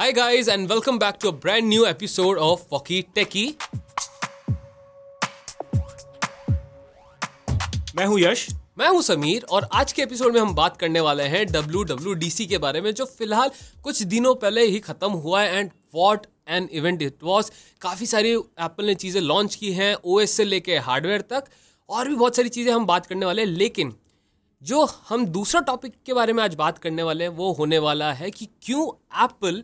Hi guys and welcome back to a brand new episode of Walkie Techie. मैं हूँ यश। मैं हूँ समीर और आज के एपिसोड में हम बात करने वाले हैं WWDC के बारे में जो फ़िलहाल कुछ दिनों पहले ही खत्म हुआ है and what an event it was काफ़ी सारी एप्पल ने चीज़ें लॉन्च की हैं ओ से लेके हार्डवेयर तक और भी बहुत सारी चीज़ें हम बात करने वाले हैं। लेकिन जो हम दूसरा टॉपिक के बारे में आज बात करने वाले हैं वो होने वाला है कि क्यों एप्पल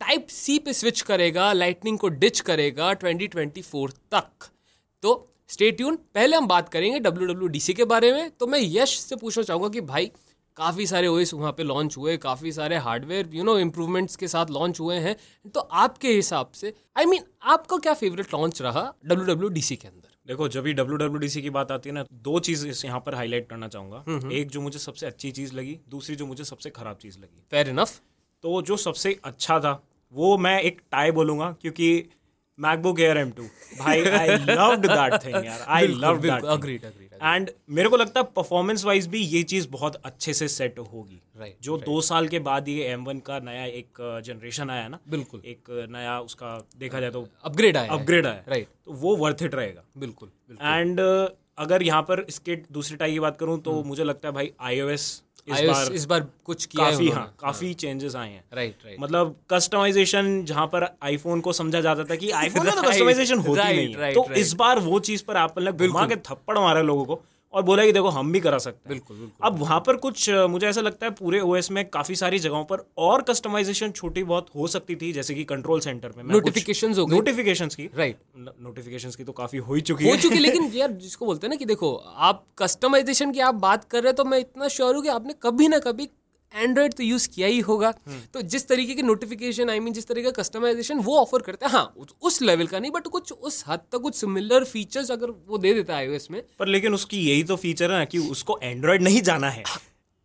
टाइप सी पे स्विच करेगा लाइटनिंग को डिच करेगा 2024 तक। तो स्टे ट्यून पहले हम बात करेंगे WWDC के बारे में। तो मैं यश से पूछना चाहूँगा कि भाई काफ़ी सारे ओएस वहाँ पे लॉन्च हुए काफ़ी सारे हार्डवेयर यू नो इम्प्रूवमेंट्स के साथ लॉन्च हुए हैं। तो आपके हिसाब से आई I मीन mean, आपका क्या फेवरेट लॉन्च रहा डब्ल्यू डब्ल्यू डी सी के अंदर? देखो जब भी डब्ल्यू डब्ल्यू डी सी की बात आती है ना दो चीज़ इस यहाँ पर हाईलाइट करना चाहूँगा। एक जो मुझे सबसे अच्छी चीज़ लगी दूसरी जो मुझे सबसे खराब चीज़ लगी। फेयर इनफ तो जो सबसे अच्छा था वो मैं एक टाई बोलूँगा क्योंकि मैकबुक एयर एम टू भाई आई लव्ड दैट थिंग यार। I that agreed agreed and मेरे को लगता है परफॉर्मेंस वाइज भी ये चीज़ बहुत अच्छे से सेट होगी। Right, जो right. दो साल के बाद ये एम वन का नया एक जनरेशन आया ना बिल्कुल। एक नया उसका देखा जाए तो अपग्रेड आया अपग्रेड आया राइट तो वो वर्थ इट रहेगा। बिल्कुल एंड अगर यहाँ पर इसके दूसरी टाई की बात करूँ तो मुझे लगता है भाई आईओएस इस बार इस बार कुछ किया काफ़ी उन्होंने। हाँ काफ़ी चेंजेस आए हैं। राइट राइट मतलब कस्टमाइजेशन जहाँ पर आईफोन को समझा जाता था कि आईफोन में तो कस्टमाइजेशन होती नहीं तो इस बार वो चीज़ पर आप ने घुमा के थप्पड़ मारा लोगों को और बोला कि देखो हम भी करा सकते हैं। बिल्कुल बिल्कुल। अब वहाँ पर कुछ मुझे ऐसा लगता है पूरे ओएस में काफ़ी सारी जगहों पर और कस्टमाइजेशन छोटी बहुत हो सकती थी जैसे कि कंट्रोल सेंटर में नोटिफिकेशन हो नोटिफिकेशन की। राइट नोटिफिकेशन की तो काफ़ी हो ही चुकी हो है। चुकी लेकिन यार जिसको बोलते हैं ना कि देखो आप कस्टमाइजेशन की आप बात कर रहे हैं तो मैं इतना श्योर हूँ कि आपने कभी ना कभी एंड्रॉइड तो यूज़ किया ही होगा तो जिस तरीके की नोटिफिकेशन आई मीन जिस तरीके का कस्टमाइजेशन वो ऑफ़र करते हैं हाँ उस- लेवल का नहीं बट कुछ उस हद तक कुछ सिमिलर फीचर्स अगर वो दे देता है iOS में पर लेकिन उसकी यही तो फीचर है ना कि उसको एंड्रॉइड नहीं जाना है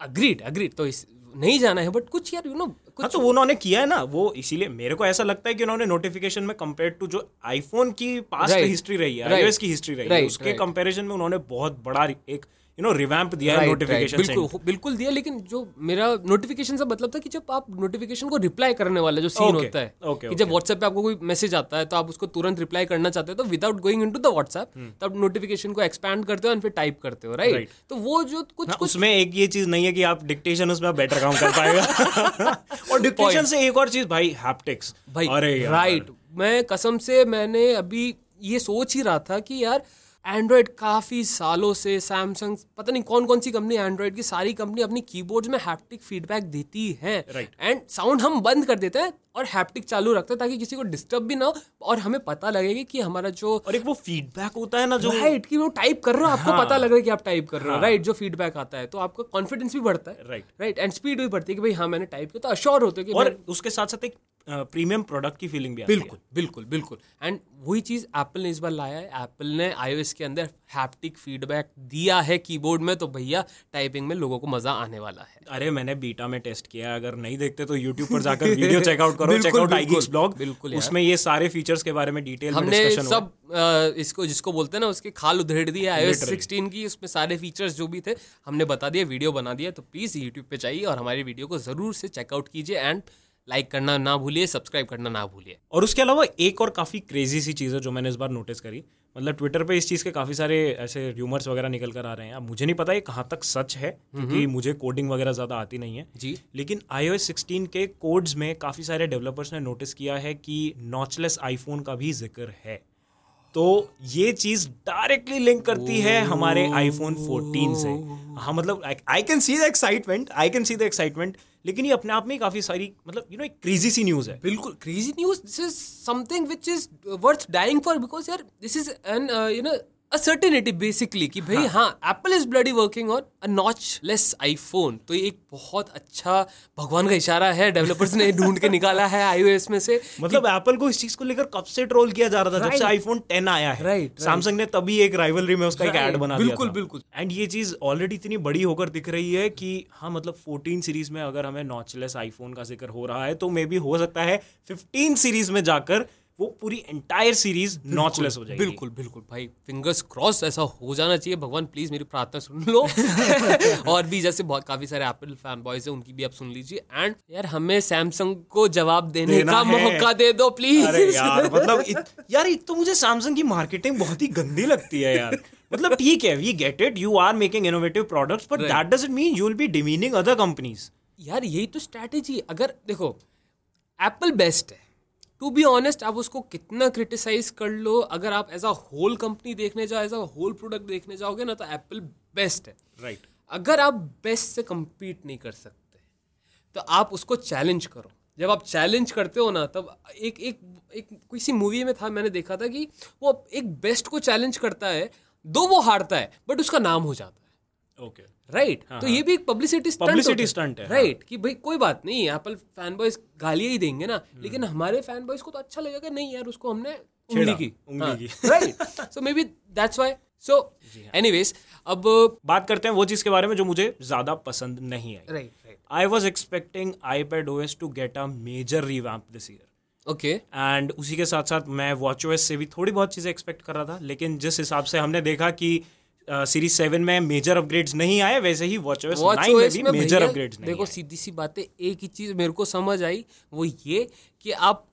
अग्रीड अग्रीड तो इस नहीं जाना है बट कुछ यार यू नो हाँ कुछ तो वो उन्होंने किया है ना वो इसीलिए मेरे को ऐसा लगता है कि उन्होंने नोटिफिकेशन में कंपेयर टू जो आईफोन की पास्ट Right. हिस्ट्री रही है Right. iOS की हिस्ट्री रही है Right, उसके. कंपैरिजन में उन्होंने बहुत बड़ा एक यू नो रिवैम्प दिया है Right, नोटिफिकेशन right, बिल्कुल बिल्कुल दिया लेकिन जो मेरा नोटिफिकेशन से मतलब था कि जब आप नोटिफिकेशन को रिप्लाई करने वाला जो सीन Okay, होता है okay, कि जब व्हाट्सएप पे आपको कोई मैसेज आता है तो आप उसको तुरंत रिप्लाई करना चाहते हो तो without going into the WhatsApp तब नोटिफिकेशन को एक्सपैंड करते हो और फिर टाइप करते हो राइट Hmm. Right. तो वो जो कुछ हाँ, कुछ उसमें एक ये चीज़ नहीं है कि आप डिक्टेशन उसमें आप बेटर काम कर पाएगा। और डिक्टेशन से एक और चीज़ भाई हैप्टिक्स भाई राइट मैं कसम से मैंने अभी ये सोच ही रहा था कि यार एंड्रॉयड काफ़ी सालों से सैमसंग पता नहीं कौन कौन सी कंपनी एंड्रॉयड की सारी कंपनी अपनी कीबोर्ड्स में हैप्टिक फीडबैक देती है एंड Right. एंड साउंड हम बंद कर देते हैं और हैप्टिक चालू रखते हैं ताकि किसी को डिस्टर्ब भी ना हो और हमें पता लगेगा कि हमारा जो और एक वो फीडबैक होता है ना जो राइट कि वो टाइप कर रहे हो आपको हाँ। पता लग रहा है कि आप टाइप कर रहे हो। राइट जो फीडबैक आता है तो आपका कॉन्फिडेंस भी बढ़ता है। राइट राइट एंड स्पीड भी बढ़ती है कि भाई हाँ मैंने टाइप किया। तो अश्योर होते हैं कि और उसके साथ साथ एक प्रीमियम प्रोडक्ट की फीलिंग भी आती है। बिल्कुल बिल्कुल बिल्कुल। एंड वही चीज़ एप्पल ने इस बार लाया है। एप्पल ने आईओएस के अंदर हैप्टिक फीडबैक दिया है कीबोर्ड में तो भैया टाइपिंग में लोगों को मज़ा आने वाला है। अरे मैंने बीटा में टेस्ट किया अगर नहीं देखते तो यूट्यूब पर जाकर वीडियो चेकआउट करो चेक बिल्कुल, आईगीक्स ब्लॉग बिल्कुल उसमें ये सारे फीचर्स के बारे में डिटेल में हमने सब आ, इसको जिसको बोलते हैं ना उसके खाल उधेड़ दिए आईओएस 16 की उसमें सारे फीचर्स जो भी थे हमने बता दिया वीडियो बना दिया तो प्लीज़ यूट्यूब पे जाइए और हमारी वीडियो को ज़रूर से चेकआउट कीजिए एंड लाइक करना ना भूलिए सब्सक्राइब करना ना भूलिए। और उसके अलावा एक और काफ़ी क्रेजी सी चीज़ है जो मैंने इस बार नोटिस करी। मतलब ट्विटर पे इस चीज़ के काफ़ी सारे ऐसे र्यूमर्स वगैरह निकल कर आ रहे हैं। अब मुझे नहीं पता ये कहाँ तक सच है क्योंकि मुझे कोडिंग वगैरह ज़्यादा आती नहीं है। जी। लेकिन iOS 16 के कोड्स में काफ़ी सारे डेवलपर्स ने नोटिस किया है कि नॉचलेस आईफोन का भी ज़िक्र है। तो ये चीज़ डायरेक्टली लिंक करती है हमारे आईफोन 14 से। हाँ मतलब I can see the excitement I can see the excitement लेकिन ये अपने आप में काफ़ी सारी मतलब यू नो एक क्रेजी सी न्यूज़ है। बिल्कुल crazy news this is something which is worth dying for because यार this is an you know a certainty basically कि भाई हाँ Apple is bloody working on a notch less iPhone तो ये एक बहुत अच्छा भगवान का इशारा है डेवलपर्स ने ढूंढ के निकाला है आईओएस में से मतलब एप्पल को इस चीज़ को लेकर कब से ट्रोल किया जा रहा था जब Right. से आईफोन 10 आया है Right, right. सैमसंग ने तभी एक राइवलरी में उसका एक Right. ऐड बना बिल्कुल, बिल्कुल। एंड ये चीज़ ऑलरेडी इतनी बड़ी होकर दिख रही है कि हाँ मतलब 14 सीरीज़ में अगर हमें नॉचलेस आईफोन का ज़िक्र हो रहा है तो मे बी हो सकता है 15 सीरीज़ में जाकर वो पूरी एंटायर सीरीज़ नॉचलेस हो जाएगी। बिल्कुल बिल्कुल भाई फिंगर्स क्रॉस ऐसा हो जाना चाहिए। भगवान प्लीज़ मेरी प्रार्थना सुन लो। और भी जैसे बहुत काफ़ी सारे एप्पल फ़ैन बॉयज़ हैं उनकी भी आप सुन लीजिए। एंड यार हमें सैमसंग को जवाब देने का मौका दे दो प्लीज़ अरे यार मतलब इत, यार एक तो मुझे सैमसंग की मार्केटिंग बहुत ही गंदी लगती है यार। मतलब ठीक है we get it you are making innovative products but that doesn't mean you will be demeaning other companies यार यही तो स्ट्रैटेजी अगर देखो एप्पल बेस्ट है। टू बी ऑनेस्ट आप उसको कितना क्रिटिसाइज कर लो अगर आप एज अ होल कंपनी देखने जाओ एज अ होल प्रोडक्ट देखने जाओगे ना तो एप्पल बेस्ट है। Right right. अगर आप बेस्ट से compete नहीं कर सकते तो आप उसको चैलेंज करो। जब आप चैलेंज करते हो ना तब एक एक एक किसी मूवी में था मैंने देखा था कि वो एक बेस्ट को चैलेंज करता है दो वो हारता है बट उसका नाम हो जाता है। ओके राइट तो ये भी एक पब्लिसिटी Publicity stunt है, हाँ। राइट कि भाई कोई बात नहीं एप्पल फ़ैन बॉयज़ गालियाँ ही देंगे ना। लेकिन हमारे फ़ैन बॉयज़ को तो अच्छा लगेगा नहीं यार उसको हमने उंगली की। उंगली की। Right so maybe that's why so anyways अब बात करते हैं वो चीज़ के बारे में जो मुझे ज़्यादा पसंद नहीं आई। Right right I was expecting iPad OS to get a major revamp this year okay and उसी के साथ साथ मैं वॉच ओएस से भी थोड़ी बहुत चीज़ें एक्सपेक्ट कर रहा था लेकिन जिस हिसाब से हमने देखा कि सीरीज़ सेवन में मेजर अपग्रेड्स नहीं आए वैसे ही वॉच ओएस नाइन में भी मेजर अपग्रेड्स नहीं देखो सीधी सी बातें एक ही चीज़ मेरे को समझ आई वो ये कि आप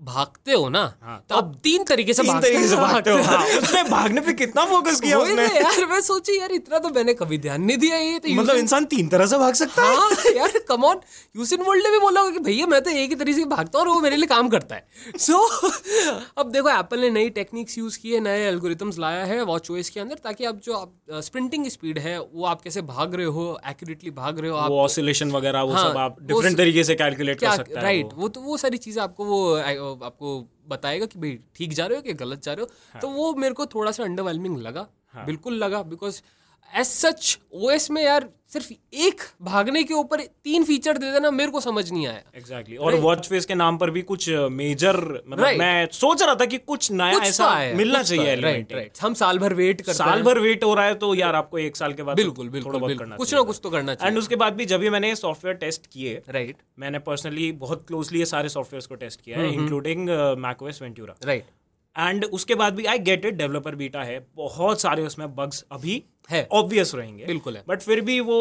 भागते हो ना हाँ, तो आप तीन तरीके से तीन तरीके से भागते हो। हाँ, उसने भागने पे कितना फोकस किया उसने? यार मैं सोची यार इतना तो मैंने कभी ध्यान नहीं दिया ये तो मतलब इंसान तीन तरह से भाग सकता है? हाँ यार कम ऑन यूसिन वर्ल्ड ने भी बोला होगा कि भैया मैं तो एक ही तरीके से भागता हूँ और वो मेरे लिए काम करता है। सो so, अब देखो एप्पल ने नई टेक्निक्स यूज़ की है नए एल्गोरिथम्स लाया है वॉच ओएस के अंदर ताकि आप जो आप स्प्रिंटिंग स्पीड है वो आप कैसे भाग रहे हो एक्यूरेटली भाग रहे हो आप ऑसिलेशन वगैरह वो हाँ, सब आप डिफरेंट तरीके से कैलकुलेट कर सकता है राइट वो। तो वो सारी चीज़ें आपको वो आपको बताएगा कि भाई ठीक जा रहे हो कि गलत जा रहे हो हाँ। तो वो मेरे को थोड़ा सा अंडरवेलमिंग लगा हाँ. बिल्कुल लगा बिकॉज़ एज सच ओएस में यार सिर्फ़ एक भागने के ऊपर तीन फीचर दे देना मेरे को समझ नहीं आया। एग्जैक्टली और वॉच फेस के नाम पर भी कुछ मेजर मतलब Right. मैं सोच रहा था कि कुछ नया कुछ तो ऐसा आया, मिलना कुछ तो चाहिए राइट। राइट हम साल भर वेट कर साल भर वेट हो रहा है तो यार आपको एक साल के बाद बिल्कुल थोड़ा बिल्कुल बिल्कुल। करना कुछ ना कुछ तो करना चाहिए। एंड उसके बाद भी जब भी मैंने सॉफ्टवेयर टेस्ट किए राइट मैंने पर्सनली बहुत क्लोजली सारे सॉफ्टवेयर को टेस्ट किया है including macOS Ventura right and उसके बाद भी I get it developer beta है बहुत सारे उसमें बग्स अभी है। ऑब्वियस रहेंगे बिल्कुल है। बट फिर भी वो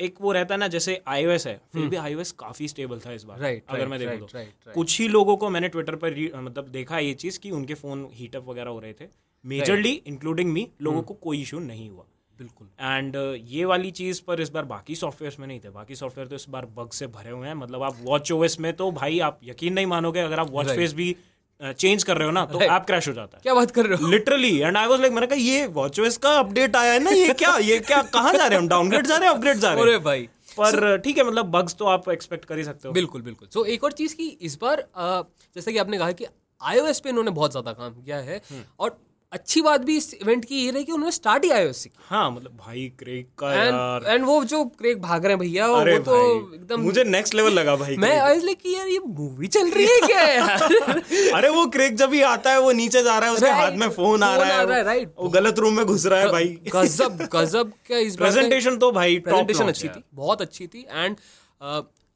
एक वो रहता है ना जैसे iOS है फिर भी iOS काफ़ी स्टेबल था इस बार हम्म। Right, अगर मैं देखूँ तो. कुछ ही लोगों को मैंने ट्विटर पर मतलब देखा ये चीज़ कि उनके फ़ोन हीटअप वगैरह हो रहे थे मेजरली इंक्लूडिंग मी लोगों हम्म। को कोई इशू नहीं हुआ बिल्कुल एंड ये वाली चीज़ पर इस बार बाकी सॉफ्टवेयर में नहीं थे बाकी सॉफ्टवेयर तो इस बार बग से भरे हुए हैं मतलब आप वॉच ओएस में तो भाई आप यकीन नहीं मानोगे अगर आप वॉच फेस भी चेंज कर रहे हो ना तो ऐप क्रैश हो जाता है। क्या बात कर रहे हो? Literally and I was like मैंने कहा ये वॉचओएस का अपडेट आया है ना? ये क्या ये क्या कहाँ जा रहे हैं? हम डाउनग्रेड जा रहे हैं अपग्रेड जा रहे हैं? अरे भाई। पर ठीक है मतलब बग्स तो आप एक्सपेक्ट कर ही सकते हो। बिल्कुल बिल्कुल। सो एक और चीज़ की इस बार जैसे जैसा कि आपने कहा कि आईओएस पे इन्होंने बहुत ज़्यादा काम किया है हम्म। और अच्छी बात भी इस इवेंट की ये रही कि उन्होंने स्टार्ट ही आईओएस से हाँ मतलब भाई क्रेक का and, यार। एंड वो जो क्रेक भाग रहे हैं भैया वो तो एकदम मुझे नेक्स्ट लेवल लगा भाई मैं आई लाइक कि यार ये मूवी चल रही है क्या यार? अरे वो क्रेक जब ही आता है वो नीचे जा रहा है उसके हाथ में फ़ोन आ फ़ोन रहा आ रहा है, right. वो गलत रूम में घुस रहा है भाई। गजब गजब क्या इस प्रेजेंटेशन तो भाई प्रेजेंटेशन अच्छी थी बहुत अच्छी थी। एंड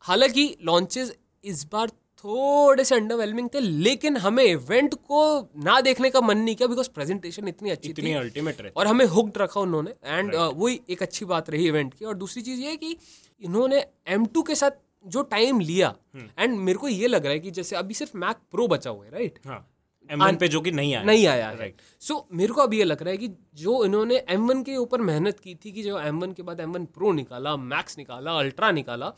हालाँकि लॉन्चेस इस बार थोड़े से अंडरवेलमिंग थे लेकिन हमें इवेंट को ना देखने का मन नहीं किया बिकॉज़ प्रेजेंटेशन इतनी अच्छी इतनी थी अल्टीमेट रहती और हमें हुक्ड रखा उन्होंने। एंड वही एक अच्छी बात रही इवेंट की। और दूसरी चीज़ ये कि इन्होंने M2 के साथ जो टाइम लिया एंड मेरे को ये लग रहा है कि जैसे अभी सिर्फ़ मैक प्रो बचा हुआ है राइट हाँ M1 पे जो कि नहीं आया नहीं आया राइट सो मेरे को अब ये लग रहा है कि जो इन्होंने M1 के ऊपर मेहनत की थी कि जो M1 के बाद M1 प्रो निकाला मैक्स निकाला अल्ट्रा निकाला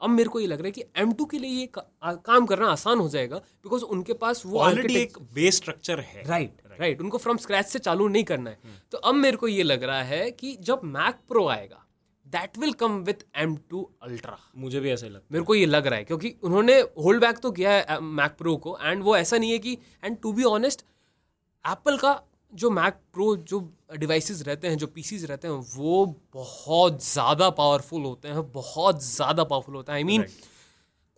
अब मेरे को ये लग रहा है कि एम टू के लिए ये का, आ, काम करना आसान हो जाएगा बिकॉज़ उनके पास वो ऑलरेडी एक बेस स्ट्रक्चर है। राइट राइट उनको फ्रॉम स्क्रैच से चालू नहीं करना है। तो अब मेरे को ये लग रहा है कि जब मैक प्रो आएगा that will come with M two ultra मुझे भी ऐसा ही लगता मेरे को ये लग रहा है क्योंकि उन्होंने होल्ड बैक तो किया है मैक प्रो को एंड वो ऐसा नहीं है कि and to be honest Apple का जो मैक प्रो जो डिवाइसेस रहते हैं जो पीसीज रहते हैं वो बहुत ज़्यादा पावरफुल होते हैं बहुत ज़्यादा पावरफुल होता है। आई I मीन mean,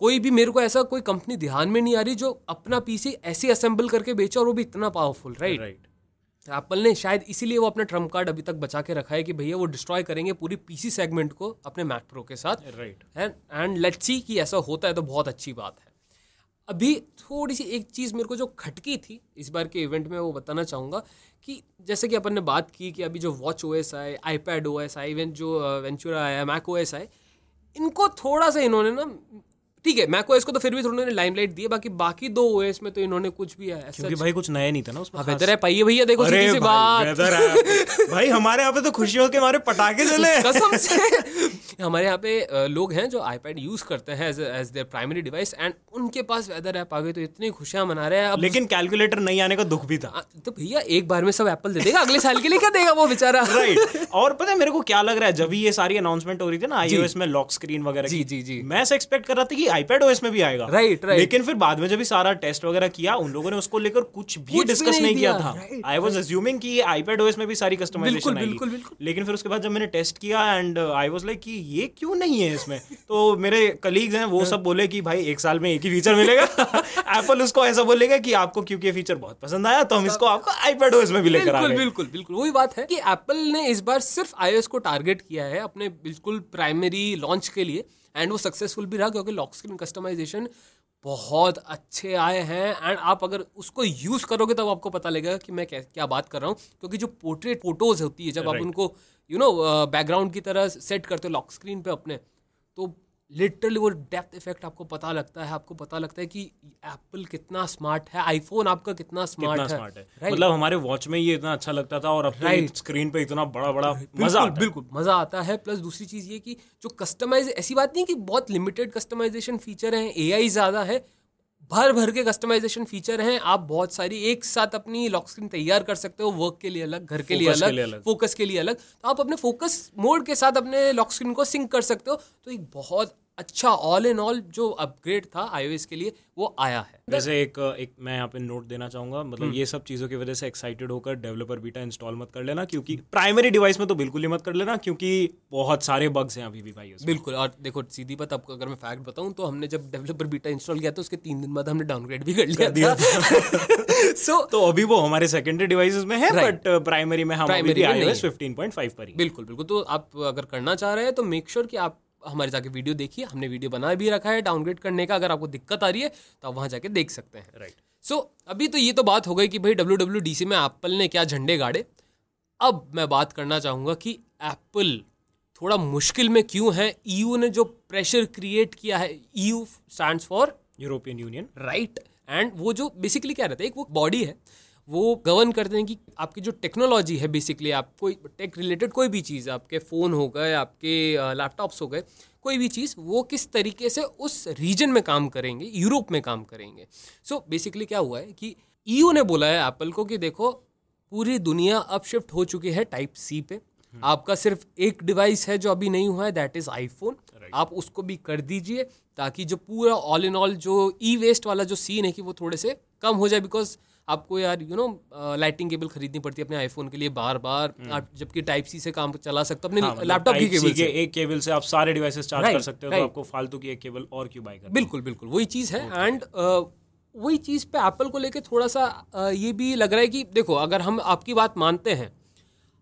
कोई भी मेरे को ऐसा कोई कंपनी ध्यान में नहीं आ रही जो अपना पीसी ऐसे असेंबल करके बेचे और वो भी इतना पावरफुल राइट राइट एप्पल ने शायद इसीलिए वो अपना ट्रंप कार्ड अभी तक बचा के रखा है कि भैया वो डिस्ट्रॉय करेंगे पूरी पीसी सेगमेंट को अपने मैक प्रो के साथ। Right and and let's see कि ऐसा होता है तो बहुत अच्छी बात है। अभी थोड़ी सी एक चीज़ मेरे को जो खटकी थी इस बार के इवेंट में वो बताना चाहूँगा कि जैसे कि अपन ने बात की कि अभी जो वॉच ओ एस आए आई पैड ओ एस आए इवन जो वेंचुरा आया मैक ओ एस आए इनको थोड़ा सा इन्होंने ना ठीक है मैक ओएस को तो फिर भी थोड़ा लाइमलाइट दी है बाकी बाकी दो ओएस में तो इन्होंने कुछ भी है क्योंकि भाई कुछ नया नहीं था ना उसमें हाँ, वेदर है पाइए भैया देखो सीधी सी बात। भाई हमारे यहाँ पे तो खुशियों के हमारे पटाखे चले कसम से। हमारे यहाँ पे लोग हैं जो आईपैड यूज़ करते हैं as as their primary device and उनके पास वेदर ऐप आ गई तो इतनी खुशियाँ मना रहे हैं। अब लेकिन कैलकुलेटर नहीं आने का दुख भी था। तो भैया एक बार में सब एप्पल दे देगा अगले साल के लिए क्या देगा वो बेचारा? राइट और पता है मेरे को क्या लग रहा है जब ये सारी अनाउंसमेंट हो रही थी ना आईओएस में लॉक स्क्रीन वगैरह जी, जी, जी। मैं एक्सपेक्ट कर रहा था कि आईपैड ओएस में भी आएगा। Right, right. लेकिन फिर बाद में जब सारा टेस्ट वगैरह किया उन लोगों ने उसको लेकर कुछ भी डिस्कस नहीं किया था। आई वॉज़ अज्यूमिंग की आईपैड ओएस में भी सारी कस्टमाइजेशन बिल्कुल, बिल्कुल। लेकिन फिर उसके बाद जब मैंने टेस्ट किया एंड आई वॉज़ लाइक कि ये क्यों नहीं है इसमें? तो मेरे कलीग्स हैं वो सब बोले कि भाई एक साल में एक ही फीचर मिलेगा। एप्पल उसको ऐसा बोलेगा कि आपको क्योंकि फीचर बहुत पसंद आया तो हम इसको आपको आईपैड ओएस में भी लेकर आ बिल्कुल बिल्कुल बिल्कुल। वही बात है कि एप्पल ने इस बार सिर्फ़ आई को टारगेट किया है अपने बिल्कुल प्राइमरी लॉन्च के लिए एंड वो सक्सेसफुल भी रहा क्योंकि लॉक स्क्रीन कस्टमाइजेशन बहुत अच्छे आए हैं एंड आप अगर उसको यूज़ करोगे तब आपको पता लगेगा कि मैं क्या क्या बात कर रहा हूँ। क्योंकि जो पोर्ट्रेट फ़ोटोज़ होती है जब आप उनको यू नो बैकग्राउंड की तरह सेट करते हो लॉक स्क्रीन पे अपने तो लिटरली वो डेप्थ इफ़ेक्ट आपको पता लगता है आपको पता लगता है कि एप्पल कितना स्मार्ट है आईफोन आपका कितना स्मार्ट कितना है। स्मार्ट है। Right. मतलब हमारे वॉच में ये इतना अच्छा लगता था और अपने Right. स्क्रीन पे इतना बड़ा बड़ा मज़ा बिल्कुल आता है। बिल्कुल मज़ा आता है। प्लस दूसरी चीज़ ये कि जो कस्टमाइज ऐसी बात नहीं कि बहुत लिमिटेड कस्टमाइजेशन फीचर है ए ज़्यादा है भर भर के कस्टमाइजेशन फीचर हैं। आप बहुत सारी एक साथ अपनी लॉक स्क्रीन तैयार कर सकते हो वर्क के लिए अलग घर के लिए Focus के लिए अलग। फोकस के लिए अलग। तो आप अपने फोकस मोड के साथ अपने लॉक स्क्रीन को सिंक कर सकते हो। तो एक बहुत अच्छा ऑल इन ऑल जो अपग्रेड था iOS के लिए वो आया है। वैसे एक एक मैं यहाँ पे नोट देना चाहूँगा मतलब ये सब चीज़ों की वजह से एक्साइटेड होकर डेवलपर बीटा इंस्टॉल मत कर लेना क्योंकि प्राइमरी डिवाइस में तो बिल्कुल ही मत कर लेना क्योंकि बहुत सारे बग्स हैं अभी भी भाई बिल्कुल और देखो सीधी बात आपको अगर मैं फैक्ट बताऊँ तो हमने जब डेवलपर बीटा इंस्टॉल किया था उसके तीन दिन बाद हमने डाउनग्रेड भी कर लिया था। सो तो अभी वो हमारे सेकेंडरी डिवाइसेस में है बट प्राइमरी में हम iOS है। 15.5 पर ही बिल्कुल बिल्कुल। तो आप अगर करना चाह रहे हैं तो मेक श्योर कि आप हमारे जाके वीडियो देखिए हमने वीडियो बना भी रखा है डाउनग्रेड करने का अगर आपको दिक्कत आ रही है तो आप वहाँ जाके देख सकते हैं। राइट सो so, अभी तो ये तो बात हो गई कि भाई डब्ल्यू डब्ल्यू डी सी में एप्पल ने क्या झंडे गाड़े। अब मैं बात करना चाहूँगा कि एप्पल थोड़ा मुश्किल में क्यों है? ईयू ने जो प्रेशर क्रिएट किया है EU stand for European Union right and वो जो बेसिकली क्या रहता है एक वो बॉडी है। वो गवर्न करते हैं कि आपकी जो टेक्नोलॉजी है बेसिकली आप कोई टेक रिलेटेड कोई भी चीज़ आपके फ़ोन हो गए आपके लैपटॉप्स हो गए कोई भी चीज़ वो किस तरीके से उस रीजन में काम करेंगे यूरोप में काम करेंगे। सो so, बेसिकली क्या हुआ है कि ईयू ने बोला है एप्पल को कि देखो पूरी दुनिया अब शिफ्ट हो चुकी है टाइप सी पे। आपका सिर्फ़ एक डिवाइस है जो अभी नहीं हुआ है दैट इज़ आईफोन आप उसको भी कर दीजिए ताकि जो पूरा ऑल इन ऑल जो ई वेस्ट वाला जो सीन है कि वो थोड़े से कम हो जाए बिकॉज़ आपको यार यू नो लाइटिंग केबल खरीदनी पड़ती है अपने आईफोन के लिए बार बार आप जबकि टाइप सी से काम चला सकते हो अपने लैपटॉप की केबल से। एक केबल से आप सारे डिवाइसेस चार्ज कर सकते हो तो आपको फालतू की एक केबल और क्यों बाय करना बिल्कुल बिल्कुल वही चीज़ है। एंड वही चीज़ पे एप्पल को लेके थोड़ा सा ये भी लग रहा है कि देखो अगर हम आपकी बात मानते हैं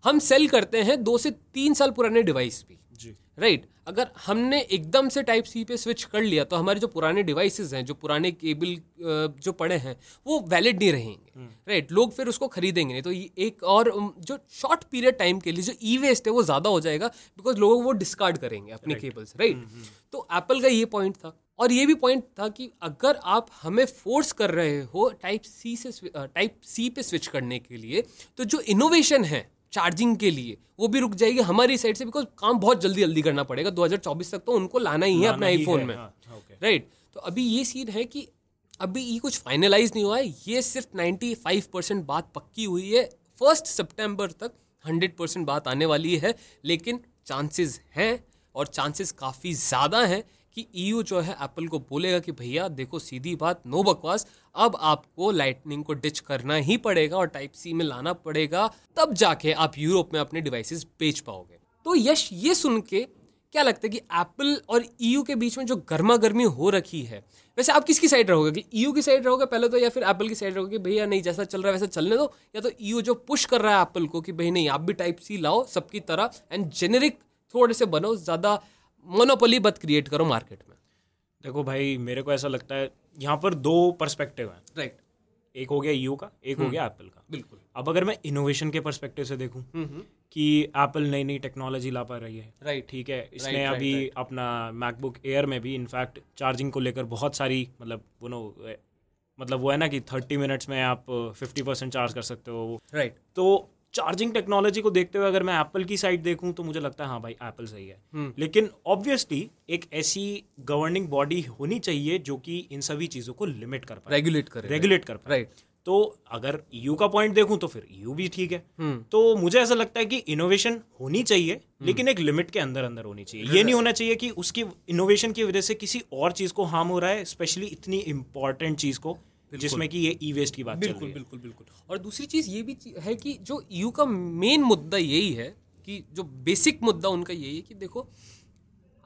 हम सेल करते हैं दो से तीन साल पुराने डिवाइस भी राइट अगर हमने एकदम से टाइप सी पे स्विच कर लिया तो हमारे जो पुराने डिवाइसेस हैं जो पुराने केबल जो पड़े हैं वो वैलिड नहीं रहेंगे। Right right. लोग फिर उसको खरीदेंगे नहीं। तो ये एक और जो शॉर्ट पीरियड टाइम के लिए जो ई वेस्ट है वो ज़्यादा हो जाएगा बिकॉज़ लोग वो डिस्कार्ड करेंगे अपने केबल्स राइट तो एप्पल का ये पॉइंट था। और ये भी पॉइंट था कि अगर आप हमें फोर्स कर रहे हो टाइप सी से टाइप सी पे स्विच करने के लिए तो जो इनोवेशन है चार्जिंग के लिए वो भी रुक जाएगी हमारी साइड से बिकॉज़ काम बहुत जल्दी जल्दी करना पड़ेगा। 2024 तक तो उनको लाना ही है अपने आईफोन है, में। हाँ, okay. राइट तो अभी ये सीन है कि अभी ये कुछ फाइनलाइज नहीं हुआ है। ये सिर्फ़ 95 परसेंट बात पक्की हुई है। फ़र्स्ट सितंबर तक 100 परसेंट बात आने वाली है लेकिन चांसेस हैं और चांसेस काफ़ी ज़्यादा हैं कि ईयू जो है एप्पल को बोलेगा कि भैया, देखो सीधी बात, नो बकवास, अब आपको लाइटनिंग को डिच करना ही पड़ेगा और टाइप सी में लाना पड़ेगा, तब जाके आप यूरोप में अपने डिवाइसेस बेच पाओगे। तो यश, ये सुन के क्या लगता है कि एप्पल और ईयू के बीच में जो गर्मा गर्मी हो रखी है, वैसे आप किसकी साइड रहोगे? कि ईयू की साइड रहोगे पहले तो या फिर एप्पल की साइड रहोगे भैया, नहीं, जैसा चल रहा है वैसा चलने दो? या तो ईयू जो पुश कर रहा है एप्पल को कि भाई नहीं, आप भी टाइप सी लाओ सबकी तरह एंड जेनेरिक थोड़े से बनो ज़्यादा मोनोपोली बद क्रिएट करो मार्केट में। देखो भाई मेरे को ऐसा लगता है यहाँ पर दो परस्पेक्टिव हैं। राइट एक हो गया यू का एक हो गया एप्पल का। बिल्कुल। अब अगर मैं इनोवेशन के परस्पेक्टिव से देखूँ हम्म कि एप्पल नई नई टेक्नोलॉजी ला पा रही है। राइट ठीक है इसने right, अभी अपना मैकबुक एयर में भी इनफैक्ट चार्जिंग को लेकर बहुत सारी मतलब वो नो मतलब वो है ना कि थर्टी मिनट्स में आप फिफ्टी परसेंट चार्ज कर सकते हो। राइट तो चार्जिंग टेक्नोलॉजी को देखते हुए अगर मैं एप्पल की साइड देखूँ तो मुझे लगता है हाँ भाई एप्पल सही है। हम्म। लेकिन ऑब्वियसली एक ऐसी गवर्निंग बॉडी होनी चाहिए जो कि इन सभी चीज़ों को लिमिट कर पाए। रेगुलेट करे। रेगुलेट कर पाए। राइट तो अगर यू का पॉइंट देखूँ तो फिर यू भी ठीक है। हम्म। तो मुझे ऐसा लगता है कि इनोवेशन होनी चाहिए लेकिन एक लिमिट के अंदर अंदर होनी चाहिए। ये नहीं होना चाहिए कि उसकी इनोवेशन की वजह से किसी और चीज़ को हार्म हो रहा है स्पेशली इतनी इंपॉर्टेंट चीज़ को। जिसमें कि ये ई वेस्ट की बात चल बिल्कुल रही है। बिल्कुल बिल्कुल। और दूसरी चीज़ ये भी है कि जो यू का मेन मुद्दा यही है कि जो बेसिक मुद्दा उनका यही है कि देखो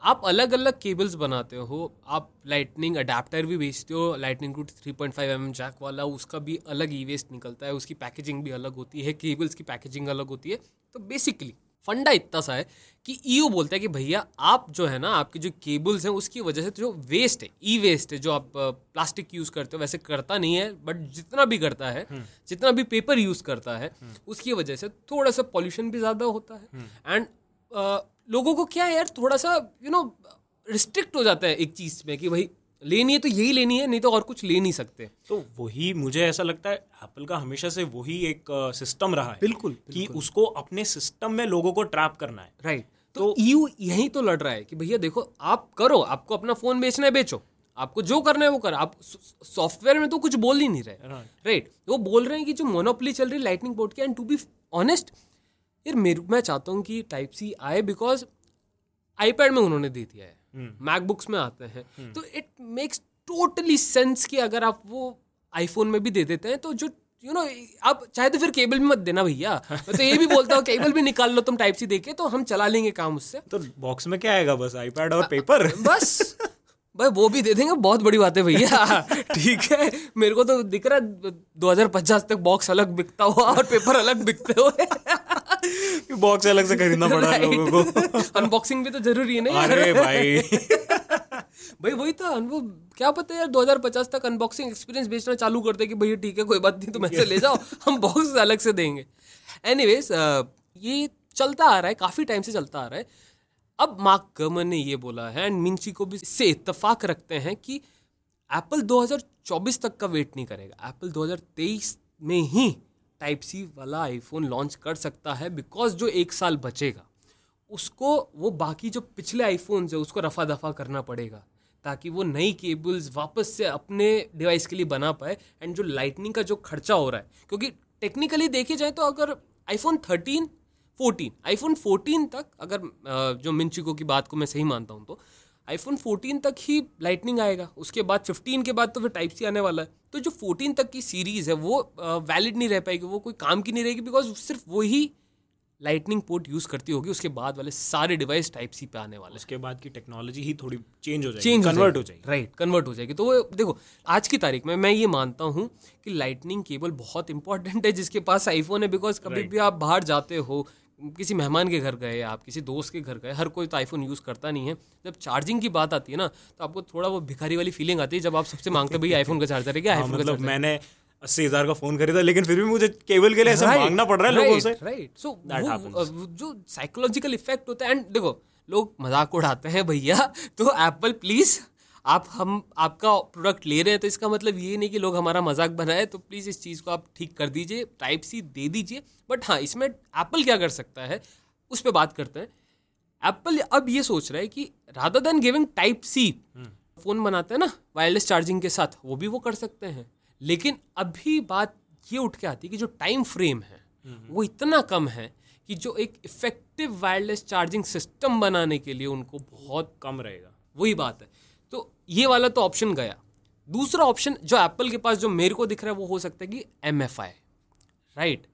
आप अलग अलग केबल्स बनाते हो आप लाइटनिंग अडेप्टर भी बेचते हो lightning route three point five M jack वाला उसका भी अलग ई वेस्ट निकलता है उसकी पैकेजिंग भी अलग होती है केबल्स की पैकेजिंग अलग होती है। तो बेसिकली फंडा इतना सा है कि ईयू बोलता है कि भैया आप जो है ना आपके जो केबल्स हैं उसकी वजह से जो वेस्ट है ई वेस्ट है जो आप प्लास्टिक यूज़ करते हो वैसे करता नहीं है बट जितना भी करता है जितना भी पेपर यूज़ करता है उसकी वजह से थोड़ा सा पॉल्यूशन भी ज़्यादा होता है। एंड लोगों को क्या है यार थोड़ा सा यू नो रिस्ट्रिक्ट हो जाता है एक चीज़ में कि भाई लेनी है तो यही लेनी है नहीं तो और कुछ ले नहीं सकते। तो वही मुझे ऐसा लगता है एप्पल का हमेशा से वही एक सिस्टम रहा है बिल्कुल, कि बिल्कुल। उसको अपने सिस्टम में लोगों को ट्रैप करना है। राइट तो यू तो यही तो लड़ रहा है कि भैया देखो आप करो आपको अपना फ़ोन बेचना है बेचो। आपको जो करना है वो कर। आप सॉफ्टवेयर में तो कुछ बोल ही नहीं रहे। राइट वो बोल रहे हैं कि जो मोनोपली चल रही लाइटनिंग बोर्ड की एंड टू बी ऑनेस्ट यार मेरे मैं चाहता हूँ कि टाइप सी आए बिकॉज़ आईपैड में उन्होंने दे दिया है। मैकबुक्स में आते हैं। तो इट मेक्स टोटली सेंस कि अगर आप वो आईफोन में भी दे देते हैं तो जो यू नो आप चाहे तो फिर केबल भी मत देना भैया। मैं तो ये भी बोलता हूँ केबल भी निकाल लो तुम टाइप सी देके तो हम चला लेंगे काम उससे। तो बॉक्स में क्या आएगा? बस आईपैड और पेपर बस। भाई वो भी दे देंगे बहुत बड़ी बात है भैया। ठीक है। मेरे को तो दिख रहा है 2050 तक बॉक्स अलग बिकता हुआ और पेपर अलग बिकते हुए। बॉक्स अलग से खरीदना पड़ा लोगों को। अनबॉक्सिंग भी तो ज़रूरी है ना अरे भाई। भाई वही था वो क्या पता यार 2050 तक अनबॉक्सिंग एक्सपीरियंस बेचना चालू करते कि भैया ठीक है कोई बात नहीं तुम ऐसे ले जाओ हम बॉक्स अलग से देंगे। एनीवेज ये चलता आ रहा है काफ़ी टाइम से चलता आ रहा है। अब मार्क कर्मन ने ये बोला है एंड मिंची को भी इससे इतफाक रखते हैं कि एप्पल 2024 तक का वेट नहीं करेगा। एप्पल 2023 में ही टाइप सी वाला आईफोन लॉन्च कर सकता है बिकॉज़ जो एक साल बचेगा, उसको वो बाकी जो पिछले आईफोन्स है, उसको रफा दफ़ा करना पड़ेगा, ताकि वो नई केबल्स वापस से अपने डिवाइस के लिए बना पाए एंड जो लाइटनिंग का जो खर्चा हो रहा है, क्योंकि टेक्निकली देखे जाए तो अगर iPhone thirteen fourteen iPhone fourteen तक अगर जो मिंचिको की बात को मैं सही मानता हूँ तो आईफोन 14 तक ही लाइटनिंग आएगा। उसके बाद 15 के बाद तो फिर टाइप सी आने वाला है। तो जो 14 तक की सीरीज़ है वो वैलिड नहीं रह पाएगी वो कोई काम की नहीं रहेगी बिकॉज़ सिर्फ़ वही लाइटनिंग पोर्ट यूज़ करती होगी। उसके बाद वाले सारे डिवाइस टाइप सी पे आने वाले उसके बाद की टेक्नोलॉजी ही थोड़ी चेंज हो जाएगी चेंज कन्वर्ट हो जाएगी। राइट कन्वर्ट हो जाएगी। तो वो देखो आज की तारीख में मैं ये मानता हूँ कि लाइटनिंग केबल बहुत इंपॉर्टेंट है जिसके पास आईफोन है बिकॉज़ कभी भी आप बाहर जाते हो किसी मेहमान के घर गए आप किसी दोस्त के घर गए हर कोई तो आईफोन यूज़ करता नहीं है। जब चार्जिंग की बात आती है ना तो आपको थोड़ा वो भिखारी वाली फीलिंग आती है जब आप सबसे मांगते हो, भैया आईफोन का चार्जर है क्या? हाँ, आईफोन का मतलब मैंने अस्सी हज़ार का फ़ोन खरीदा लेकिन फिर भी मुझे केबल के लिए ऐसा मांगना पड़ रहा है लोगों से। राइट सो जो साइकोलॉजिकल इफ़ेक्ट होता है एंड देखो लोग मज़ाक उड़ाते हैं भैया तो एप्पल प्लीज़ आप हम आपका प्रोडक्ट ले रहे हैं तो इसका मतलब ये नहीं कि लोग हमारा मज़ाक बनाए तो प्लीज़ इस चीज़ को आप ठीक कर दीजिए टाइप सी दे दीजिए। बट हाँ इसमें एप्पल क्या कर सकता है उस पर बात करते हैं। एप्पल अब ये सोच रहा है कि rather then giving type C phone बनाते हैं ना वायरलेस चार्जिंग के साथ वो भी वो कर सकते हैं। लेकिन अभी बात ये उठ के आती है कि जो टाइम फ्रेम है वो इतना कम है कि जो एक इफ़ेक्टिव वायरलेस चार्जिंग सिस्टम बनाने के लिए उनको बहुत कम रहेगा। वही बात है। ये वाला तो ऑप्शन गया। दूसरा ऑप्शन जो एप्पल के पास जो मेरे को दिख रहा है वो हो सकता है कि M F I right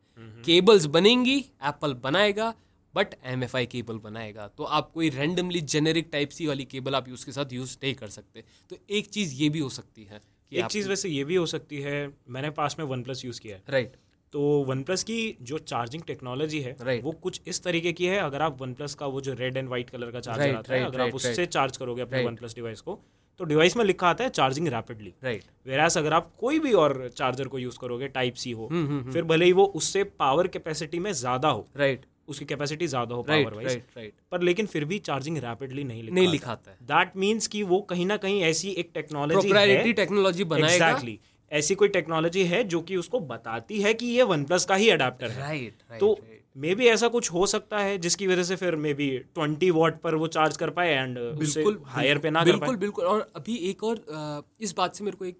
cables बनेंगी एप्पल बनाएगा but M F I cable बनाएगा। तो आप कोई रैंडमली जेनेरिक टाइप सी वाली केबल आप उसके साथ यूज़ नहीं कर सकते। तो एक चीज़ ये भी हो सकती है कि एक चीज़ वैसे ये भी हो सकती है मैंने पास में वन प्लस यूज़ किया है। राइट तो वन प्लस की जो चार्जिंग टेक्नोलॉजी है Right. वो कुछ इस तरीके की है। अगर आप वन प्लस का वो जो रेड एंड व्हाइट कलर का चार्जर Right, आता right, है अगर right, आप उससे right. चार्ज करोगे अपने वन प्लस डिवाइस को तो डिवाइस में लिखा आता है चार्जिंग रैपिडली राइट वेरास अगर आप कोई भी और चार्जर को यूज़ करोगे टाइप सी हो फिर भले ही वो उससे पावर कैपेसिटी में ज़्यादा हो राइट उसकी कैपेसिटी ज़्यादा हो पावर वाइज राइट राइट पर लेकिन फिर भी चार्जिंग रैपिडली नहीं लिखा नहीं लिखाता है। दैट मीन्स कि वो कहीं ना कहीं ऐसी एक टेक्नोलॉजी टेक्नोलॉजी बनाएगा। एग्जैक्टली ऐसी कोई टेक्नोलॉजी है जो कि उसको बताती है कि ये वन प्लस का ही अडेप्टर है। राइट राइट तो मे बी ऐसा कुछ हो सकता है जिसकी वजह से फिर मे बी ट्वेंटी वॉट पर वो चार्ज कर पाए एंड बिल्कुल हायर पे ना बिल्कुल कर बिल्कुल पाए। बिल्कुल। और अभी एक और इस बात से मेरे को एक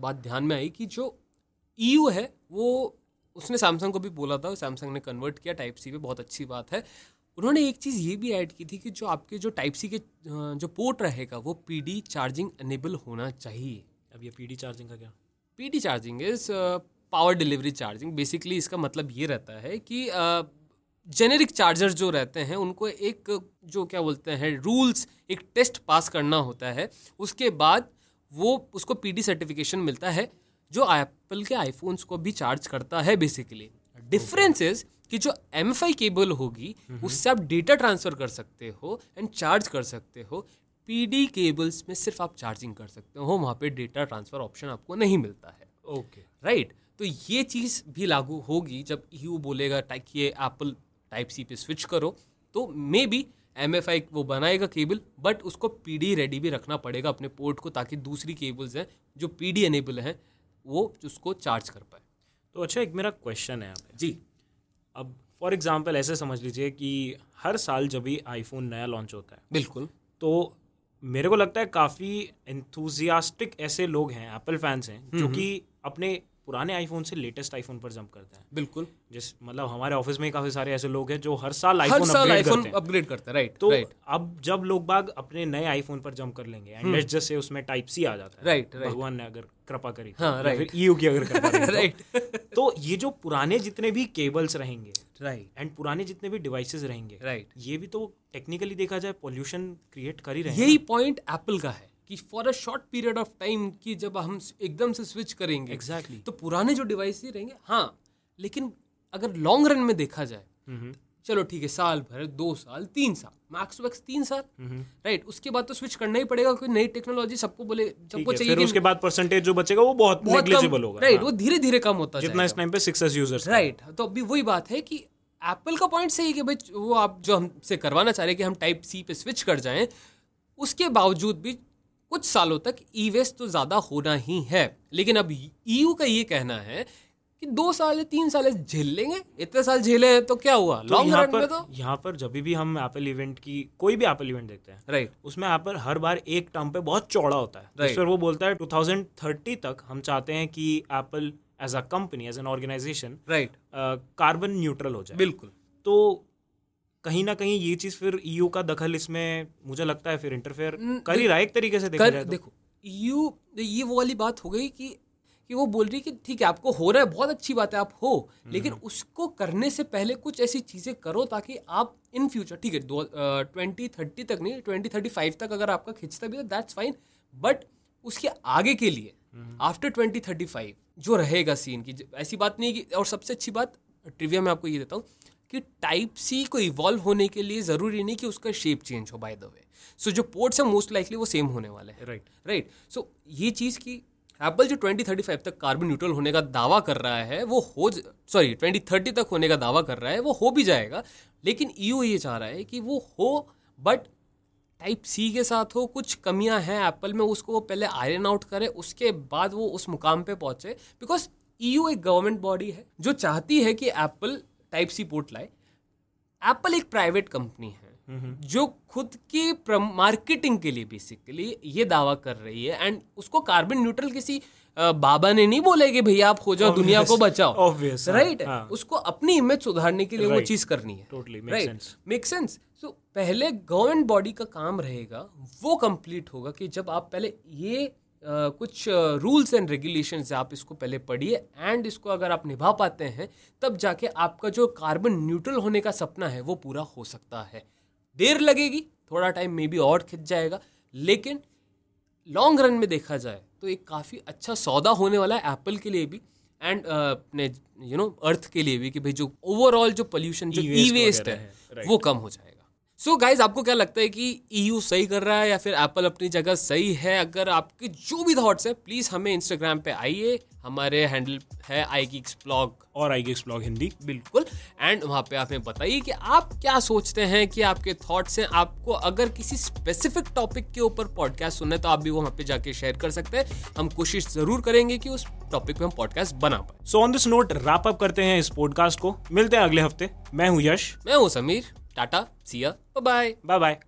बात ध्यान में आई कि जो ईयू है वो उसने सैमसंग को भी बोला था सैमसंग ने कन्वर्ट किया टाइप सी पे बहुत अच्छी बात है। उन्होंने एक चीज़ ये भी ऐड की थी कि जो आपके जो टाइप सी के जो पोर्ट रहेगा वो पीडी चार्जिंग एनेबल होना चाहिए। अब ये पीडी चार्जिंग का क्या? PD charging is power delivery charging basically इसका मतलब ये रहता है कि जेनेरिक चार्जर जो रहते हैं उनको एक जो क्या बोलते हैं रूल्स एक टेस्ट पास करना होता है। उसके बाद वो उसको पीडी सर्टिफिकेशन मिलता है जो एप्पल के आईफोन्स को भी चार्ज करता है बेसिकली डिफरेंस इज़ कि जो एमएफआई केबल होगी उससे आप डेटा ट्रांसफ़र कर सकते हो एंड चार्ज कर सकते हो। पीडी केबल्स में सिर्फ़ आप चार्जिंग कर सकते हो वहाँ पे डेटा ट्रांसफ़र ऑप्शन आपको नहीं मिलता है। Okay okay. राइट तो ये चीज़ भी लागू होगी जब यू बोलेगा टा- कि ये एप्पल टाइप सी पे स्विच करो। तो may be M F I वो बनाएगा केबल बट उसको पी डी रेडी भी रखना पड़ेगा अपने पोर्ट को ताकि दूसरी केबल्स हैं जो पी डी एनेबल हैं वो उसको चार्ज कर पाए। तो अच्छा एक मेरा क्वेश्चन है यहाँ पे। जी। अब फॉर एग्ज़ाम्पल ऐसे समझ लीजिए कि हर साल जब भी आईफोन नया लॉन्च होता है बिल्कुल। तो मेरे को लगता है काफ़ी एंथुजियास्टिक ऐसे लोग हैं एप्पल फैंस हैं जो कि अपने पुराने आईफोन से लेटेस्ट आईफोन पर जंप करते हैं। बिल्कुल। जिस मतलब हमारे ऑफ़िस में काफ़ी सारे ऐसे लोग हैं जो हर साल आईफोन अपग्रेड करते हैं। अपग्रेड करते हैं राइट तो राइट अब जब लोग बाग अपने नए आईफोन पर जंप कर लेंगे एंड लेट्स जस्ट से उसमें टाइप सी आ जाता है। Right. भगवान ने अगर कृपा करी तो, हाँ, या ईयू की अगर कृपा तो। राइट तो ये जो पुराने जितने भी केबल्स रहेंगे राइट एंड पुराने जितने भी डिवाइसेस रहेंगे राइट ये भी तो टेक्निकली देखा जाए पोल्यूशन क्रिएट कर ही रहे यही पॉइंट एप्पल का है। कि for a short period of time कि जब हम एकदम से स्विच करेंगे। Exactly exactly. तो पुराने जो डिवाइस ही रहेंगे हाँ लेकिन अगर लॉन्ग रन में देखा जाए चलो ठीक है साल भर दो साल तीन साल मैक्स वैक्स तीन साल। राइट उसके बाद तो स्विच करना ही पड़ेगा कोई नई टेक्नोलॉजी सबको बोले सबको चाहिए फिर उसके बाद परसेंटेज जो बचेगा वो बहुत नेग्लिजिबल होगा। राइट हाँ। वो धीरे धीरे कम होता जितना इस टाइम पे सिक्सेस यूज़र्स राइट तो अभी वही बात है कि एप्पल का पॉइंट सही है कि भाई वो आप जो हमसे करवाना चाह रहे हैं कि हम टाइप सी पे स्विच कर जाएँ उसके बावजूद भी कुछ सालों तक ई वेस्ट तो ज़्यादा होना ही है। लेकिन अब ईयू का ये कहना है कि दो साल या तीन साल झेल लेंगे। इतने साल झेले हैं तो क्या हुआ? तो लॉन्ग रन में पर तो। यहाँ पर जब भी हम एप्पल इवेंट की कोई भी एप्पल इवेंट देखते हैं राइट right. उसमें एप्पल हर बार एक टर्म पे बहुत चौड़ा होता है। Right. पर वो बोलता है 2030 तक हम चाहते हैं कि Apple as a company as an organisation right carbon neutral हो जाए। बिल्कुल। तो कहीं ना कहीं ये चीज़ फिर ईयू का दखल इसमें मुझे लगता है फिर इंटरफेयर कर ही रहा है एक तरीके से देखा जाए तो। देखो यू ये वो वाली बात हो गई कि कि वो बोल रही कि ठीक है आपको हो रहा है बहुत अच्छी बात है आप हो लेकिन उसको करने से पहले कुछ ऐसी चीज़ें करो ताकि आप इन फ्यूचर ठीक है दो ट्वेंटी थर्टी तक नहीं ट्वेंटी थर्टी फाइव तक अगर आपका खिंचता भी है दैट्स फाइन बट उसके आगे के लिए आफ्टर ट्वेंटी थर्टी फाइव जो रहेगा सीन की ऐसी बात नहीं कि और सबसे अच्छी बात ट्रिविया में आपको ये देता हूँ कि टाइप सी को इवॉल्व होने के लिए ज़रूरी नहीं कि उसका शेप चेंज हो बाय द वे सो जो पोर्ट्स हैं मोस्ट लाइकली वो सेम होने वाले हैं. राइट राइट सो ये चीज़ की एप्पल जो 2035 तक कार्बन न्यूट्रल होने का दावा कर रहा है वो हो सॉरी 2030 तक होने का दावा कर रहा है वो हो भी जाएगा लेकिन ईयू ये चाह रहा है कि वो हो बट टाइप सी के साथ हो कुछ कमियाँ हैं एप्पल में उसको वो पहले आयरन आउट करे उसके बाद वो उस मुकाम पे पहुँचे बिकॉज़ ईयू एक गवर्नमेंट बॉडी है जो चाहती है कि एप्पल टाइप सी पोर्ट लाए। एप्पल एक प्राइवेट कंपनी है जो खुद की मार्केटिंग के लिए बेसिकली ये दावा कर रही है एंड उसको कार्बन न्यूट्रल किसी बाबा ने नहीं बोले कि भैया आप हो जाओ दुनिया को बचाओ। Obvious, हाँ, राइट हाँ। उसको अपनी इमेज सुधारने के लिए right. वो चीज़ करनी है। राइट मेक सेंस सो पहले गवर्नमेंट बॉडी का काम रहेगा वो कंप्लीट होगा कि जब आप पहले ये कुछ रूल्स एंड रेगुलेशन आप इसको पहले पढ़िए एंड इसको अगर आप निभा पाते हैं तब जाके आपका जो कार्बन न्यूट्रल होने का सपना है वो पूरा हो सकता है। देर लगेगी थोड़ा टाइम मे बी और खिंच जाएगा लेकिन लॉन्ग रन में देखा जाए तो एक काफ़ी अच्छा सौदा होने वाला है एप्पल के लिए भी एंड अपने यू नो अर्थ के लिए भी कि भाई जो ओवरऑल जो पोल्यूशन जो ई वेस्ट है है, वो कम हो जाएगा। सो so गाइज़ आपको क्या लगता है कि ईयू सही कर रहा है या फिर एप्पल अपनी जगह सही है? अगर आपके जो भी थॉट्स है प्लीज़ हमें इंस्टाग्राम पे आइए। हमारे हैंडल है आई की ब्लॉग और आई गेक्स ब्लॉग हिंदी। बिल्कुल। एंड वहाँ पे आप हमें बताइए कि आप क्या सोचते हैं कि आपके थॉट्स हैं। आपको अगर किसी स्पेसिफिक टॉपिक के ऊपर पॉडकास्ट सुनना है तो आप भी वहाँ पे जाके शेयर कर सकते हैं। हम कोशिश ज़रूर करेंगे कि उस टॉपिक पे हम पॉडकास्ट बना पाए। So on this note wrap up करते हैं इस पॉडकास्ट को। मिलते हैं अगले हफ़्ते। मैं हूँ यश। मैं हूँ Sameer. Tata Siya bye bye bye